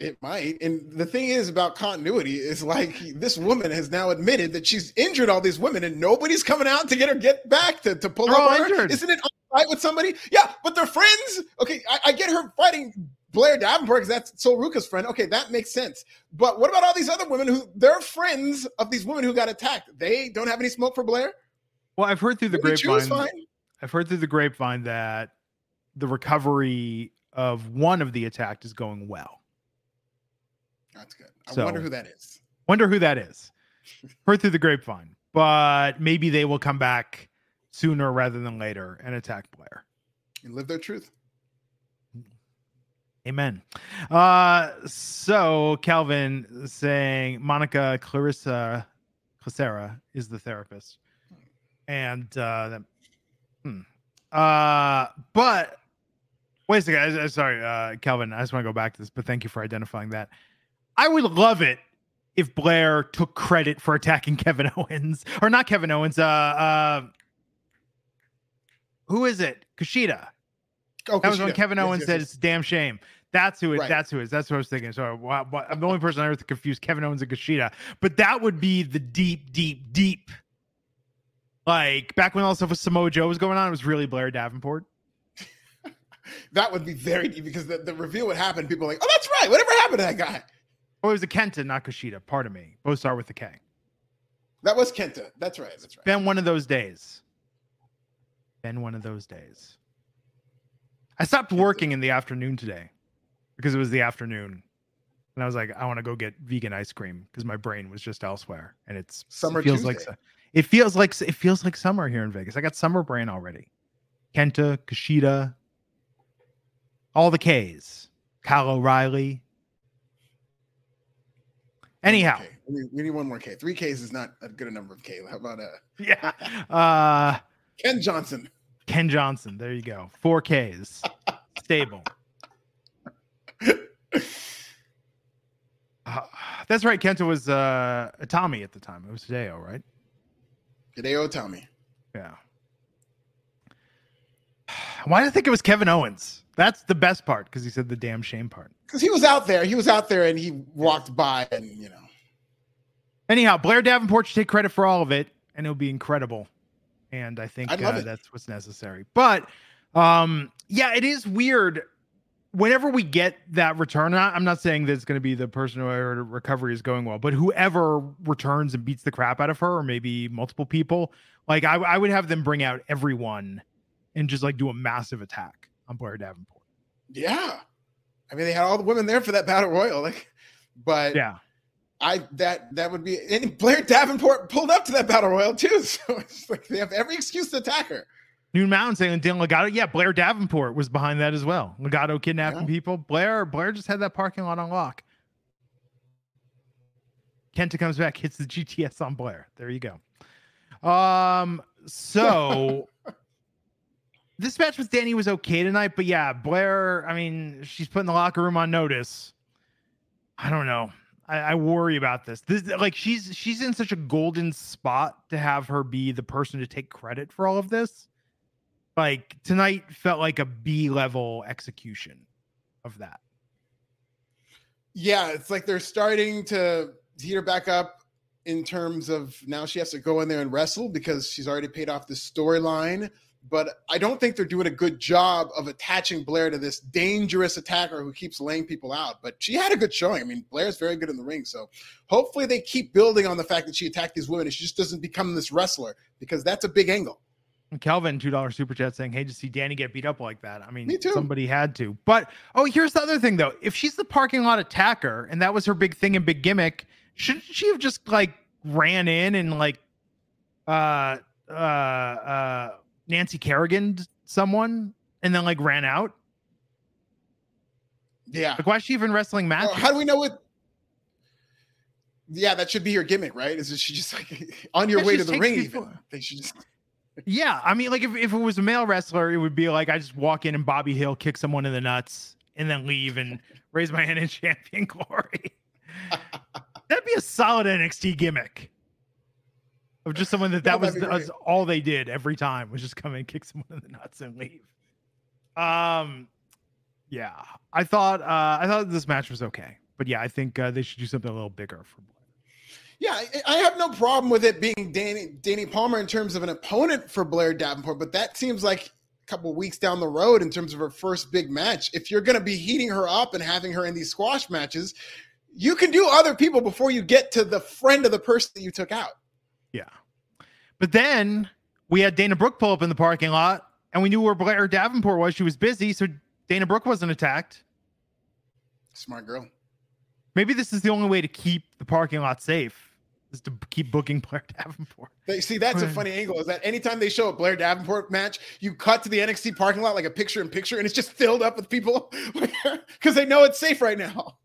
It might. And the thing is about continuity is like this woman has now admitted that she's injured all these women and nobody's coming out to get her get back to, to pull They're up on her. Isn't it all right with somebody? Yeah, but they're friends. Okay, I, I get her fighting Blair Davenport because that's Sol Ruca's friend. Okay, that makes sense. But what about all these other women who they're friends of these women who got attacked? They don't have any smoke for Blair? Well, I've heard through the grapevine. I've heard through the grapevine that the recovery of one of the attacked is going well. That's good. I So- wonder who that is. Wonder who that is. heard through the grapevine, but maybe they will come back sooner rather than later and attack Blair. And live their truth. Amen. Uh, so Calvin saying Monica Clarissa Clasera is the therapist, and uh, that, hmm. uh, but wait a second. I- I- sorry, uh, Calvin. I just want to go back to this, but thank you for identifying that. I would love it if Blair took credit for attacking Kevin Owens, or not Kevin Owens. Uh, uh, who is it? Kushida. Oh, That was when. Kevin Yes, Owens yes, said yes. it's a damn shame. That's who it. Right. That's who it is. That's what I was thinking. So why- I'm the only person I ever confused Kevin Owens and Kushida. But that would be the deep, deep, deep. Like back when all stuff with Samoa Joe was going on, it was really Blair Davenport. that would be very deep because the, the reveal would happen. People are like, oh, that's right. Whatever happened to that guy? Oh, it was a Kenta, not Kushida. Pardon me. Both start with the K. That was Kenta. That's right. That's right. Been one of those days. Been one of those days. I stopped working in the afternoon today because it was the afternoon. And I was like, I want to go get vegan ice cream because my brain was just elsewhere. And it's Summer it feels Tuesday. like It feels like it feels like summer here in Vegas. I got summer brain already. Kenta, Kushida, all the K's. Kyle O'Reilly. Anyhow, Okay. We, need, we need one more K. Three Ks is not a good number of K. How about uh, yeah. Uh Ken Johnson? Ken Johnson. There you go. Four Ks. Stable. Uh, that's right. Kenta was uh Tommy at the time. It was Hideo, right? Hideo Itami. Yeah. Why did I think it was Kevin Owens? That's the best part because he said the damn shame part. Because he was out there. He was out there and he walked by and, you know. Anyhow, Blair Davenport should take credit for all of it, and it'll be incredible. And I think uh, that's what's necessary. But um, yeah, it is weird. Whenever we get that return, I'm not saying that it's going to be the person who recovery is going well, but whoever returns and beats the crap out of her, or maybe multiple people, like I, I would have them bring out everyone and just like do a massive attack on Blair Davenport. Yeah. I mean, they had all the women there for that battle royal. Like, but Yeah. I that that would be and Blair Davenport pulled up to that battle royal too. So it's like they have every excuse to attack her. Noon Mountain saying Dan Legato. Yeah, Blair Davenport was behind that as well. Legato kidnapping Yeah. people. Blair, Blair just had that parking lot on lock. Kenta comes back, hits the GTS on Blair. There you go. Um, so this match with Dani was okay tonight, but yeah, Blair, I mean, she's putting the locker room on notice. I don't know. I, I worry about this. This like she's she's in such a golden spot to have her be the person to take credit for all of this. Like tonight felt like a B level execution of that. Yeah, it's like they're starting to heat her back up in terms of now she has to go in there and wrestle because she's already paid off the storyline. But I don't think they're doing a good job of attaching Blair to this dangerous attacker who keeps laying people out. But she had a good showing. I mean, Blair's very good in the ring. So hopefully they keep building on the fact that she attacked these women and she just doesn't become this wrestler because that's a big angle. Kelvin, two dollar super chat saying, "Hey, to see Dani get beat up like that. I mean, Me too. somebody had to." But oh, here's the other thing though: if she's the parking lot attacker and that was her big thing and big gimmick, shouldn't she have just like ran in and like uh uh uh Nancy Kerrigan someone and then like ran out? Yeah. Like, why is she even wrestling matches? how do we know what? Yeah, that should be your gimmick, right? Is it she just like on your Yeah, way to the ring? people- Even they should just Yeah, I mean, like if, if it was a male wrestler, it would be like I just walk in and Bobby Hill kick someone in the nuts and then leave and raise my hand in champion glory. That'd be a solid NXT gimmick of just someone that that was, that was all they did every time was just come in, kick someone in the nuts, and leave. Um, yeah, I thought uh, I thought this match was okay, but yeah, I think uh, they should do something a little bigger for. Blair. Yeah, I- I have no problem with it being Dani Dani Palmer in terms of an opponent for Blair Davenport, but that seems like a couple weeks down the road in terms of her first big match. If you're going to be heating her up and having her in these squash matches, you can do other people before you get to the friend of the person that you took out. But then we had Dana Brooke pull up in the parking lot and we knew where Blair Davenport was. She was busy, so Dana Brooke wasn't attacked. Smart girl. Maybe this is the only way to keep the parking lot safe is to keep booking Blair Davenport. They see that's a funny angle. Is that anytime they show a Blair Davenport match, you cut to the NXT parking lot like a picture in picture, and it's just filled up with people because they know it's safe right now.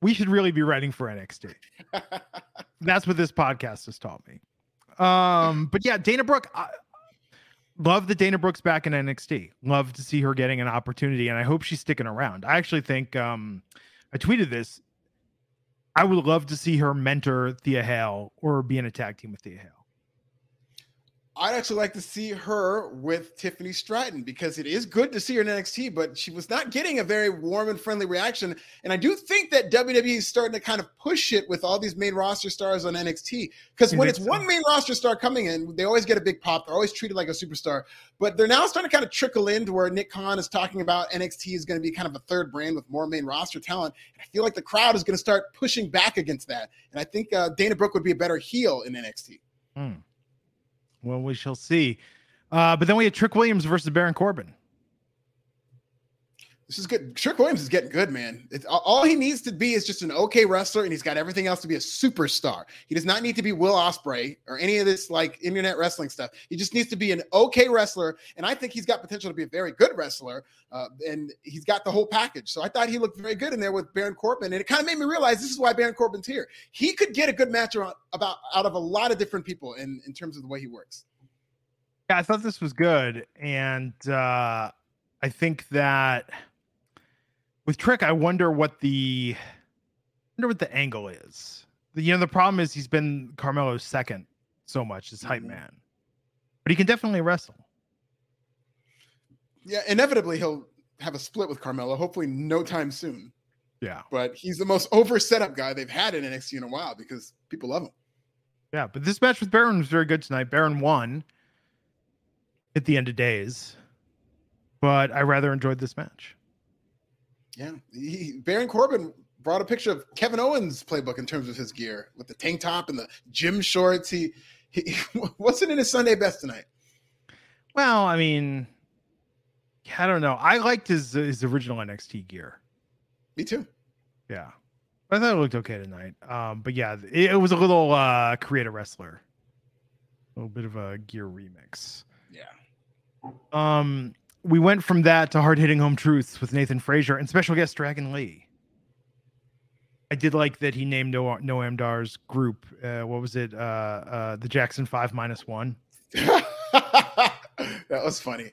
We should really be writing for NXT. That's what this podcast has taught me. Um, but yeah, Dana Brooke, I, love that Dana Brooke's back in NXT. Love to see her getting an opportunity, and I hope she's sticking around. I actually think um, I tweeted this. I would love to see her mentor Thea Hale or be in a tag team with Thea Hale. I'd actually like to see her with Tiffany Stratton because it is good to see her in NXT, but she was not getting a very warm and friendly reaction. And I do think that WWE is starting to kind of push it with all these main roster stars on NXT because when it's one main roster star coming in, they always get a big pop. They're always treated like a superstar, but they're now starting to kind of trickle into where Nick Khan is talking about NXT is going to be kind of a third brand with more main roster talent. And I feel like the crowd is going to start pushing back against that. And I think uh, Dana Brooke would be a better heel in NXT. Hmm. Well, we shall see. Uh, but then we had Trick Williams versus Baron Corbin. This is good. Trick Williams is getting good, man. It's, all he needs to be is just an okay wrestler, and he's got everything else to be a superstar. He does not need to be Will Ospreay or any of this like internet wrestling stuff. He just needs to be an okay wrestler, and I think he's got potential to be a very good wrestler. Uh, and he's got the whole package. So I thought he looked very good in there with Baron Corbin, and it kind of made me realize this is why Baron Corbin's here. He could get a good match around, about out of a lot of different people in in terms of the way he works. Yeah, I thought this was good, and uh, I think that with Trick, I wonder what the I wonder what the angle is. The, you know, the problem is he's been Carmelo's second so much as hype mm-hmm. man, but he can definitely wrestle. Yeah, inevitably he'll have a split with Carmelo. Hopefully, no time soon. Yeah, but he's the most over setup guy they've had in NXT in a while because people love him. Yeah, but this match with Baron was very good tonight. Baron won at the end of days, but I rather enjoyed this match. Yeah, he, Baron Corbin brought a picture of Kevin Owens' playbook in terms of his gear with the tank top and the gym shorts. He, he wasn't in his Sunday best tonight. Well, I mean, I don't know. I liked his his original NXT gear. Me too. Yeah, I thought it looked okay tonight. Um, but yeah, it, it was a little uh, create a wrestler, a little bit of a gear remix. Yeah. Um, we went from that to hard hitting home truths with Nathan Frazer and special guest Dragon Lee. I did like that he named Noam Dar's group. Uh, what was it? Uh, uh, the Jackson Five minus one. that was funny.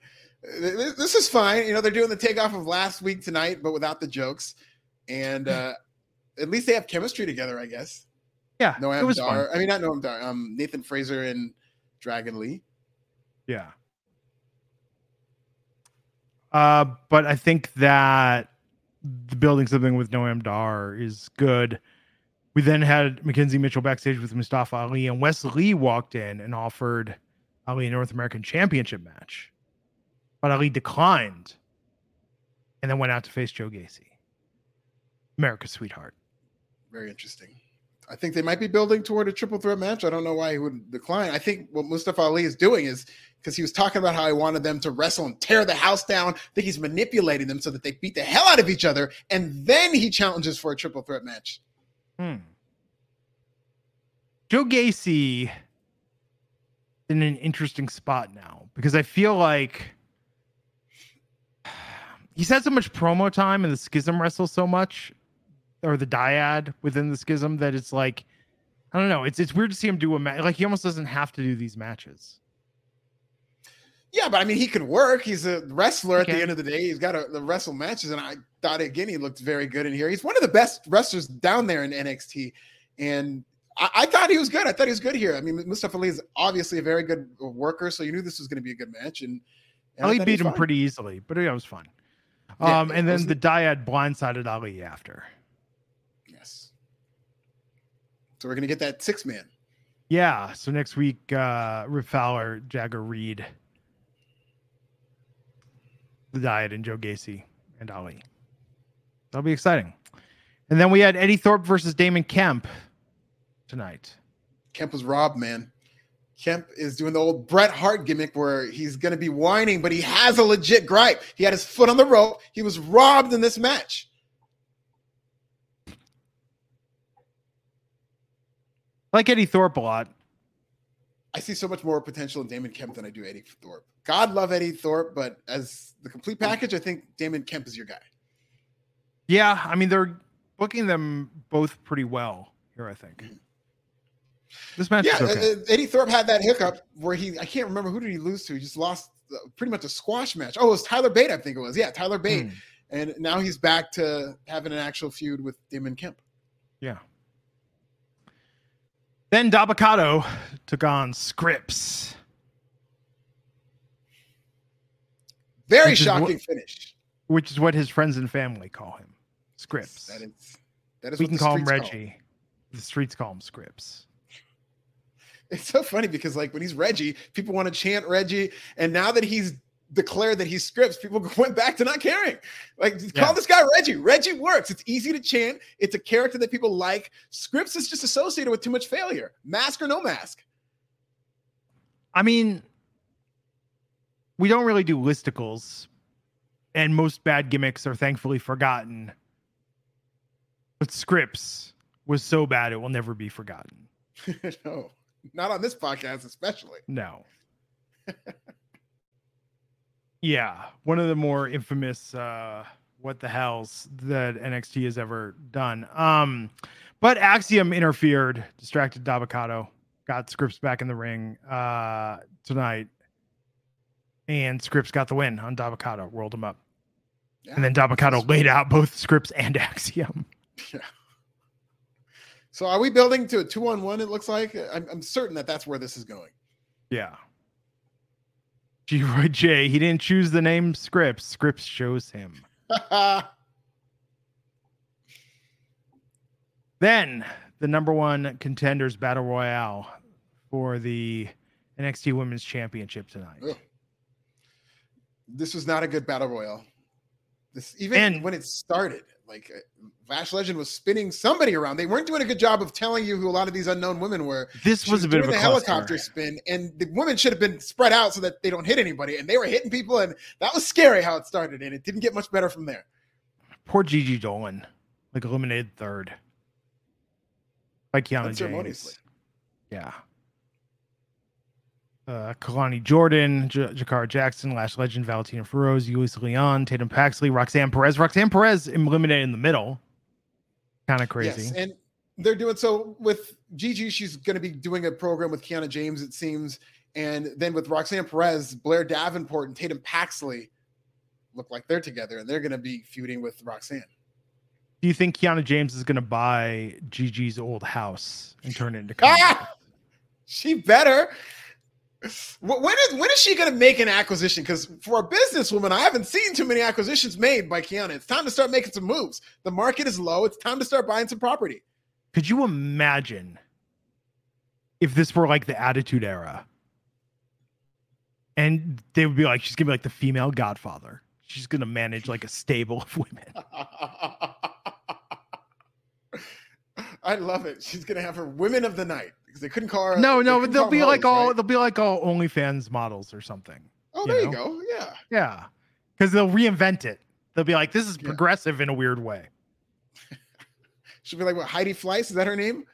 This, this, is fine. You know, they're doing the takeoff of last week tonight, but without the jokes. And uh, at least they have chemistry together, I guess. Yeah, Noam Dar. Fun. I mean, not Noam Dar. Um, Nathan Frazer and Dragon Lee. Yeah. Uh, but I think that building something with Noam Dar is good. We then had McKenzie Mitchell backstage with Mustafa Ali, and Wes Lee walked in and offered Ali a North American Championship match. But Ali declined and then went out to face Joe Gacy, America's sweetheart. Very interesting. I think they might be building toward a triple threat match. I don't know why he would decline. I think what Mustafa Ali is doing is because he was talking about how he wanted them to wrestle and tear the house down. I think he's manipulating them so that they beat the hell out of each other, and then he challenges for a triple threat match. Hmm. Joe Gacy in an interesting spot now because I feel like he's had so much promo time in the schism wrestle so much or the dyad within the schism that it's like I don't know. It's it's weird to see him do a match. Like he almost doesn't have to do these matches. Yeah, but I mean, he can work. He's a wrestler at the end of the day. He's got to wrestle matches, and I thought again he looked very good in here. He's one of the best wrestlers down there in NXT, and I, I thought he was good. I thought he was good here. I mean, Mustafa Ali is obviously a very good worker, so you knew this was going to be a good match. And, and Ali beat him fine. pretty easily, but yeah, it was fun. Yeah, um, and then the dyad blindsided Ali after. Yes. So we're gonna get that six man. Yeah. So next week, uh Rip Fowler, Jagger Reid the Dyad and Joe Gacy and Ali. That'll be exciting. And then we had Eddie Thorpe versus Damon Kemp tonight. Kemp was robbed, man. Kemp is doing the old Bret Hart gimmick where he's going to be whining, but he has a legit gripe. He had his foot on the rope. He was robbed in this match. Like Eddie Thorpe a lot. I see so much more potential in Damon Kemp than I do Eddie Thorpe. God love Eddie Thorpe, but as the complete package, I think Damon Kemp is your guy. Yeah, I mean they're booking them both pretty well here. I think mm-hmm. this match. Yeah, okay. Uh, Eddie Thorpe had that hiccup where he I can't remember who did he lose to. He just lost pretty much a squash match. Oh, it was Tyler Bate, I think it was. Yeah, Tyler Bate, mm. and now he's back to having an actual feud with Damon Kemp. Yeah. Then Dabba-Kato took on Scrypts. Very which shocking what, finish. Which is what his friends and family call him. Scrypts. That is that is we can call him Reggie. Call. The streets call him Scrypts. It's so funny because like when he's Reggie, people want to chant Reggie, and now that he's declared that he's Scrypts, people went back to not caring. Like yeah. call this guy Reggie. Reggie works. It's easy to chant. It's a character that people like. Scrypts is just associated with too much failure. Mask or no mask. I mean, we don't really do listicles and most bad gimmicks are thankfully forgotten. But Scrypts was so bad it will never be forgotten. no, not on this podcast, especially. No. yeah, one of the more infamous uh what the hells that NXT has ever done. Um but Axiom interfered, distracted Dabba-Kato, got Scrypts back in the ring uh tonight. And Scrypts got the win on Dabba-Kato, rolled him up. Yeah. And then Dabba-Kato laid out both Scrypts and Axiom. Yeah. So are we building to a two on one? It looks like I'm, I'm certain that that's where this is going. Yeah. G Roy J, he didn't choose the name Scrypts. Scrypts chose him. Then the number one contenders battle royale for the NXT Women's Championship tonight. Ugh. This was not a good battle royal. This even And- when it started, like uh, Lash Legend was spinning somebody around. They weren't doing a good job of telling you who a lot of these unknown women were. This She was a bit of a helicopter spin, and the women should have been spread out so that they don't hit anybody. And they were hitting people, and that was scary how it started. And it didn't get much better from there. Poor Gigi Dolan, like eliminated third by Kiana James. Yeah. Uh, Kelani Jordan, J- Jakara Jackson, Lash Legend, Valentina Feroz, Ulysses Leon, Tatum Paxley, Roxanne Perez. Roxanne Perez eliminated in the middle. Kind of crazy. Yes, and they're doing so with Gigi. She's going to be doing a program with Kiana James, it seems, and then with Roxanne Perez, Blair Davenport, and Tatum Paxley look like they're together, and they're going to be feuding with Roxanne. Do you think Kiana James is going to buy Gigi's old house and turn it into Ah! She better. Wh- When is when is she going to make an acquisition? Because for a businesswoman, I haven't seen too many acquisitions made by Kiana. It's time to start making some moves. The market is low. It's time to start buying some property. Could you imagine if this were like the Attitude Era? And they would be like, she's gonna be like the female godfather. She's gonna manage like a stable of women. I love it. She's gonna have her women of the night because they couldn't call her. No, no, but they'll be them like all right? they'll be like all OnlyFans models or something. Oh, you there you go. Yeah. Yeah, because they'll reinvent it. They'll be like, this is Yeah. progressive in a weird way. She'll be like, what? Heidi Fleiss? Is that her name?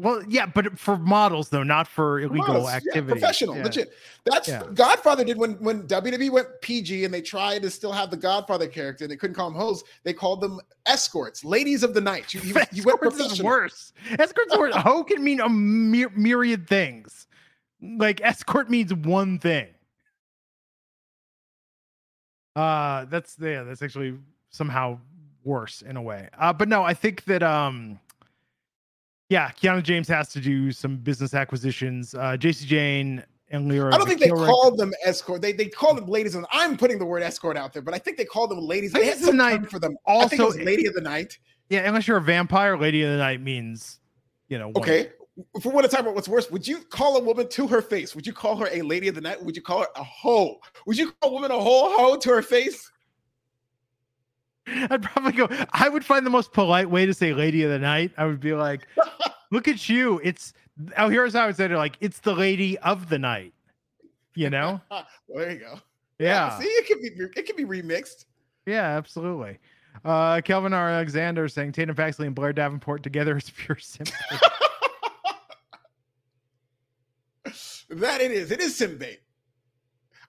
Well, yeah, but for models though, not for illegal Models, yeah, activity. professional, Yeah. legit. That's Yeah. Godfather did when when WWE went PG and they tried to still have the Godfather character and they couldn't call them hoes. They called them escorts, ladies of the night. You, you, you went Escorts is worse. Escorts word hoe can mean a myr- myriad things. Like escort means one thing. Uh that's yeah, that's actually somehow worse in a way. Uh but no, I think that um yeah, Kiana James has to do some business acquisitions. Uh Jacy Jayne and Lyra. I don't think they McKillrick- called them escort. They they called them ladies. And I'm putting the word escort out there, but I think they called them ladies. They had of some night for them. I think it was also- lady of the night. Yeah, unless you're a vampire, Lady of the Night means, you know, Okay. If we want to talk about what's worse, would you call a woman to her face? Would you call her a lady of the night? Would you call her a hoe? Would you call a woman a whole hoe to her face? I'd probably go. I would find the most polite way to say "lady of the night." I would be like, "Look at you! It's oh, here's how I would say it: like it's the lady of the night." You know? well, there you go. Yeah, See, it can be it can be remixed. yeah, absolutely. Uh, Kelvin R. Alexander saying Tatum Paxley and Blair Davenport together is pure sympathy. that it is. It is sim bait.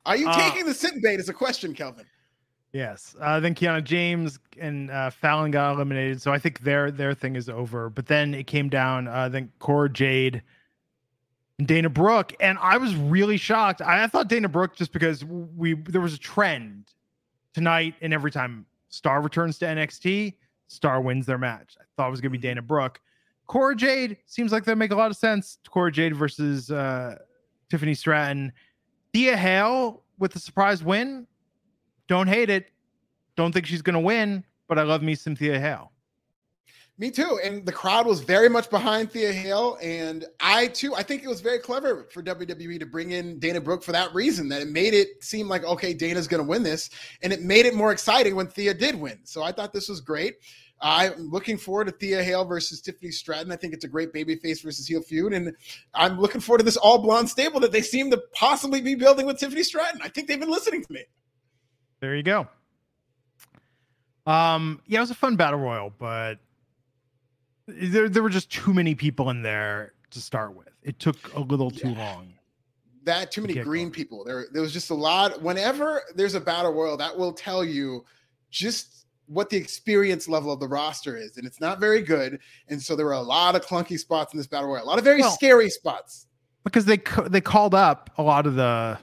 Are you Uh, taking the sim bait? Is a question, Kelvin. Yes. Uh, then Kiana James and uh, Fallon got eliminated, so I think their their thing is over. But then it came down. Uh, then Cora Jade and Dana Brooke, and I was really shocked. I, I thought Dana Brooke just because we there was a trend tonight, and every time Star returns to NXT, Star wins their match. I thought it was gonna be Dana Brooke. Cora Jade seems like that make a lot of sense. Cora Jade versus uh, Tiffany Stratton. Thea Hale with a surprise win. Don't hate it. Don't think she's gonna win, but I love me Thea Hale. Me too. And the crowd was very much behind Thea Hale. And I too, I think it was very clever for WWE to bring in Dana Brooke for that reason, that it made it seem like, okay, Dana's going to win this. And it made it more exciting when Thea did win. So I thought this was great. I'm looking forward to Thea Hale versus Tiffany Stratton. I think it's a great babyface versus heel feud. And I'm looking forward to this all blonde stable that they seem to possibly be building with Tiffany Stratton. I think they've been listening to me. There you go. Um, yeah, it was a fun battle royal, but there there were just too many people in there to start with. It took a little too Yeah. long. that too many Get green going. people. There, there was just a lot. Whenever there's a battle royal, that will tell you just what the experience level of the roster is, and it's not very good. And so there were a lot of clunky spots in this battle royal, a lot of very Well- scary spots. because they they called up a lot of the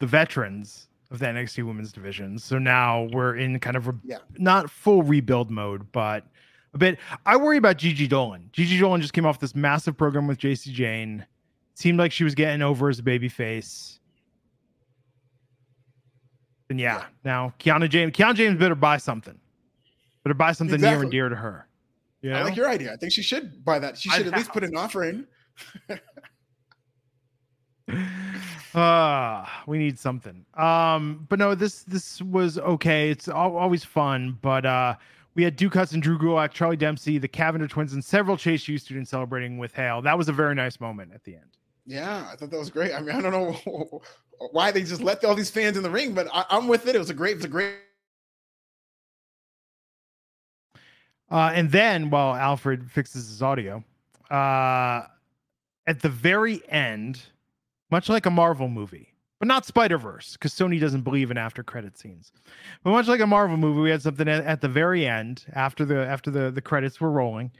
the veterans of the NXT Women's Division. So now we're in kind of a, Yeah. not full rebuild mode, but a bit. I worry about Gigi Dolan. Gigi Dolan just came off this massive program with Jacy Jayne. Seemed like she was getting over as a baby face. And yeah, Yeah. now Kiana James, Kiana James better buy something. Better buy something near and dear to her. You I like your idea. I think she should buy that. She should the at least put an offer in. uh we need something um but no this this was okay it's al- always fun but uh we had Duke Hudson, Drew Gulak, Charlie Dempsey, the Cavender twins, and several Chase U students celebrating with Hale. That was a very nice moment at the end. Yeah, I thought that was great. I mean, I don't know why they just let all these fans in the ring, but I, I'm with it. It was a great, it was a great. Uh, and then while Alfred fixes his audio, uh, at the very end, much like a Marvel movie, but not Spider Verse, because Sony doesn't believe in after credit scenes. But much like a Marvel movie, we had something at, at the very end after the after the the credits were rolling,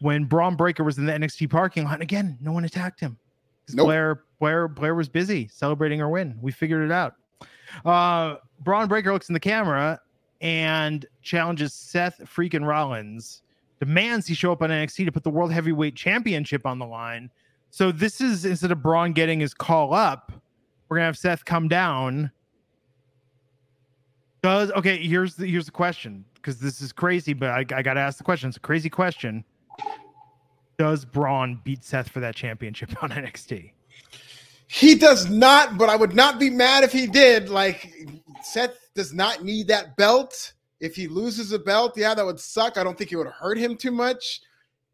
when Bron Breakker was in the NXT parking lot. And again, no one attacked him. Nope. Blair Blair Blair was busy celebrating her win. We figured it out. Uh, Bron Breakker looks in the camera and challenges Seth freaking Rollins, demands he show up on NXT to put the World Heavyweight Championship on the line. So this is instead of Bron getting his call up, we're gonna have Seth come down. Does okay? Here's the here's the question because this is crazy, but I, I gotta ask the question. It's a crazy question. Does Bron beat Seth for that championship on NXT? He does not, but I would not be mad if he did. Like Seth does not need that belt. If he loses a belt, yeah, that would suck. I don't think it would hurt him too much.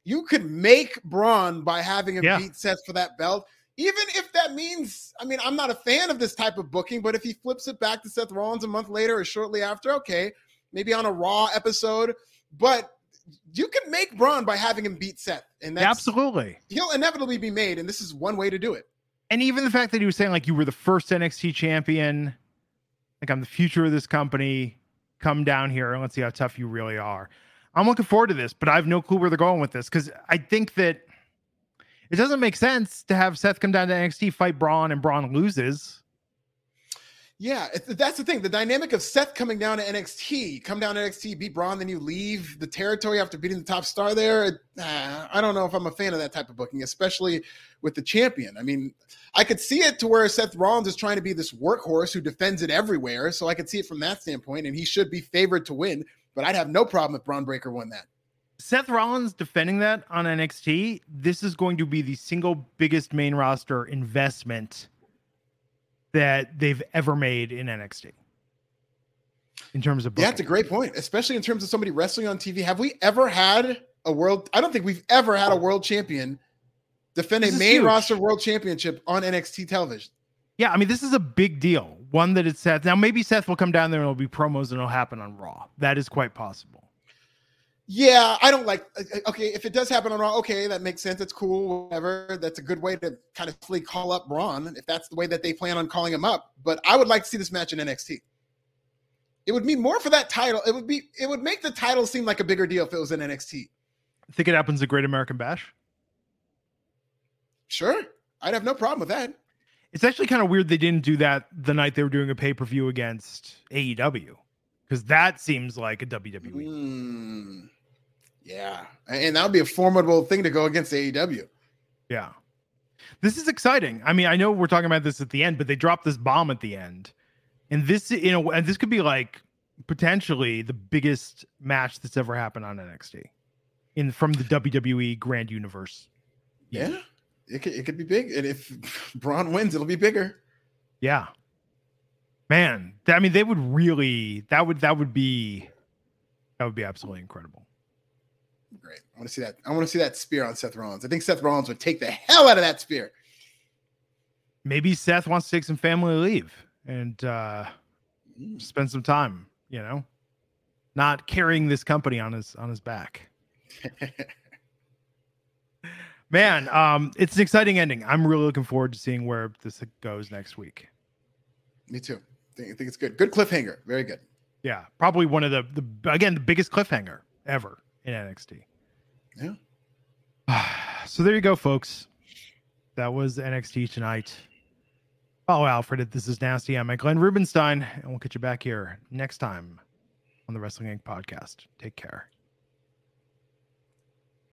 You could make Bron by having him Yeah. beat Seth for that belt. Even if that means, I mean, I'm not a fan of this type of booking, but if he flips it back to Seth Rollins a month later or shortly after, okay, maybe on a Raw episode. But you can make Bron by having him beat Seth, and that's Absolutely. he'll inevitably be made, and this is one way to do it. and even the fact that he was saying like you were the first NXT champion, like I'm the future of this company. Come down here and let's see how tough you really are. I'm looking forward to this, but I have no clue where they're going with this because I think that it doesn't make sense to have Seth come down to NXT, fight Bron, and Bron loses. Yeah, that's the thing. The dynamic of Seth coming down to NXT, come down to NXT, beat Bron, then you leave the territory after beating the top star there. uh, I don't know if I'm a fan of that type of booking, especially with the champion. I mean, I could see it to where Seth Rollins is trying to be this workhorse who defends it everywhere. So I could see it from that standpoint, and he should be favored to win. But I'd have no problem if Bron Breakker won that. Seth Rollins defending that on NXT, this is going to be the single biggest main roster investment that they've ever made in NXT in terms of Yeah, that's a great point, especially in terms of somebody wrestling on TV. Have we ever had a world? I don't think we've ever had a world champion defend a This is main huge. roster world championship on NXT television. Yeah, I mean, this is a big deal. One that it's Seth. Now, maybe Seth will come down there and it'll be promos and it'll happen on Raw. That is quite possible. Yeah, I don't like. Okay, if it does happen on Raw, okay, that makes sense. It's cool, whatever. That's a good way to kind of call up Bron if that's the way that they plan on calling him up. But I would like to see this match in NXT. It would mean more for that title. It would be. It would make the title seem like a bigger deal if it was in NXT. Think it happens at Great American Bash. Sure, I'd have no problem with that. It's actually kind of weird they didn't do that the night they were doing a pay per view against AEW because that seems like a WWE. Mm, yeah, and that would be a formidable thing to go against AEW. Yeah. This is exciting. I mean, I know we're talking about this at the end, but they dropped this bomb at the end. And this, you know, and this could be like potentially the biggest match that's ever happened on NXT in from the WWE Grand Universe. Yeah, it could, it could be big, and if Bron wins, it'll be bigger. Yeah. Man, I mean, they would really that would that would be that would be absolutely incredible. Great. I want to see that. I want to see that spear on Seth Rollins. I think Seth Rollins would take the hell out of that spear. Maybe Seth wants to take some family leave and uh spend some time, you know. not carrying this company on his on his back. Man, um, it's an exciting ending. I'm really looking forward to seeing where this goes next week. Me too. I think, it's good. Good cliffhanger. Very good. Yeah, probably one of the the again the biggest cliffhanger ever in NXT. Yeah. so there you go, folks. That was NXT tonight. Oh, Alfred, this is Nasty. I'm Glenn Rubenstein, and we'll get you back here next time on the Wrestling Inc. podcast. Take care.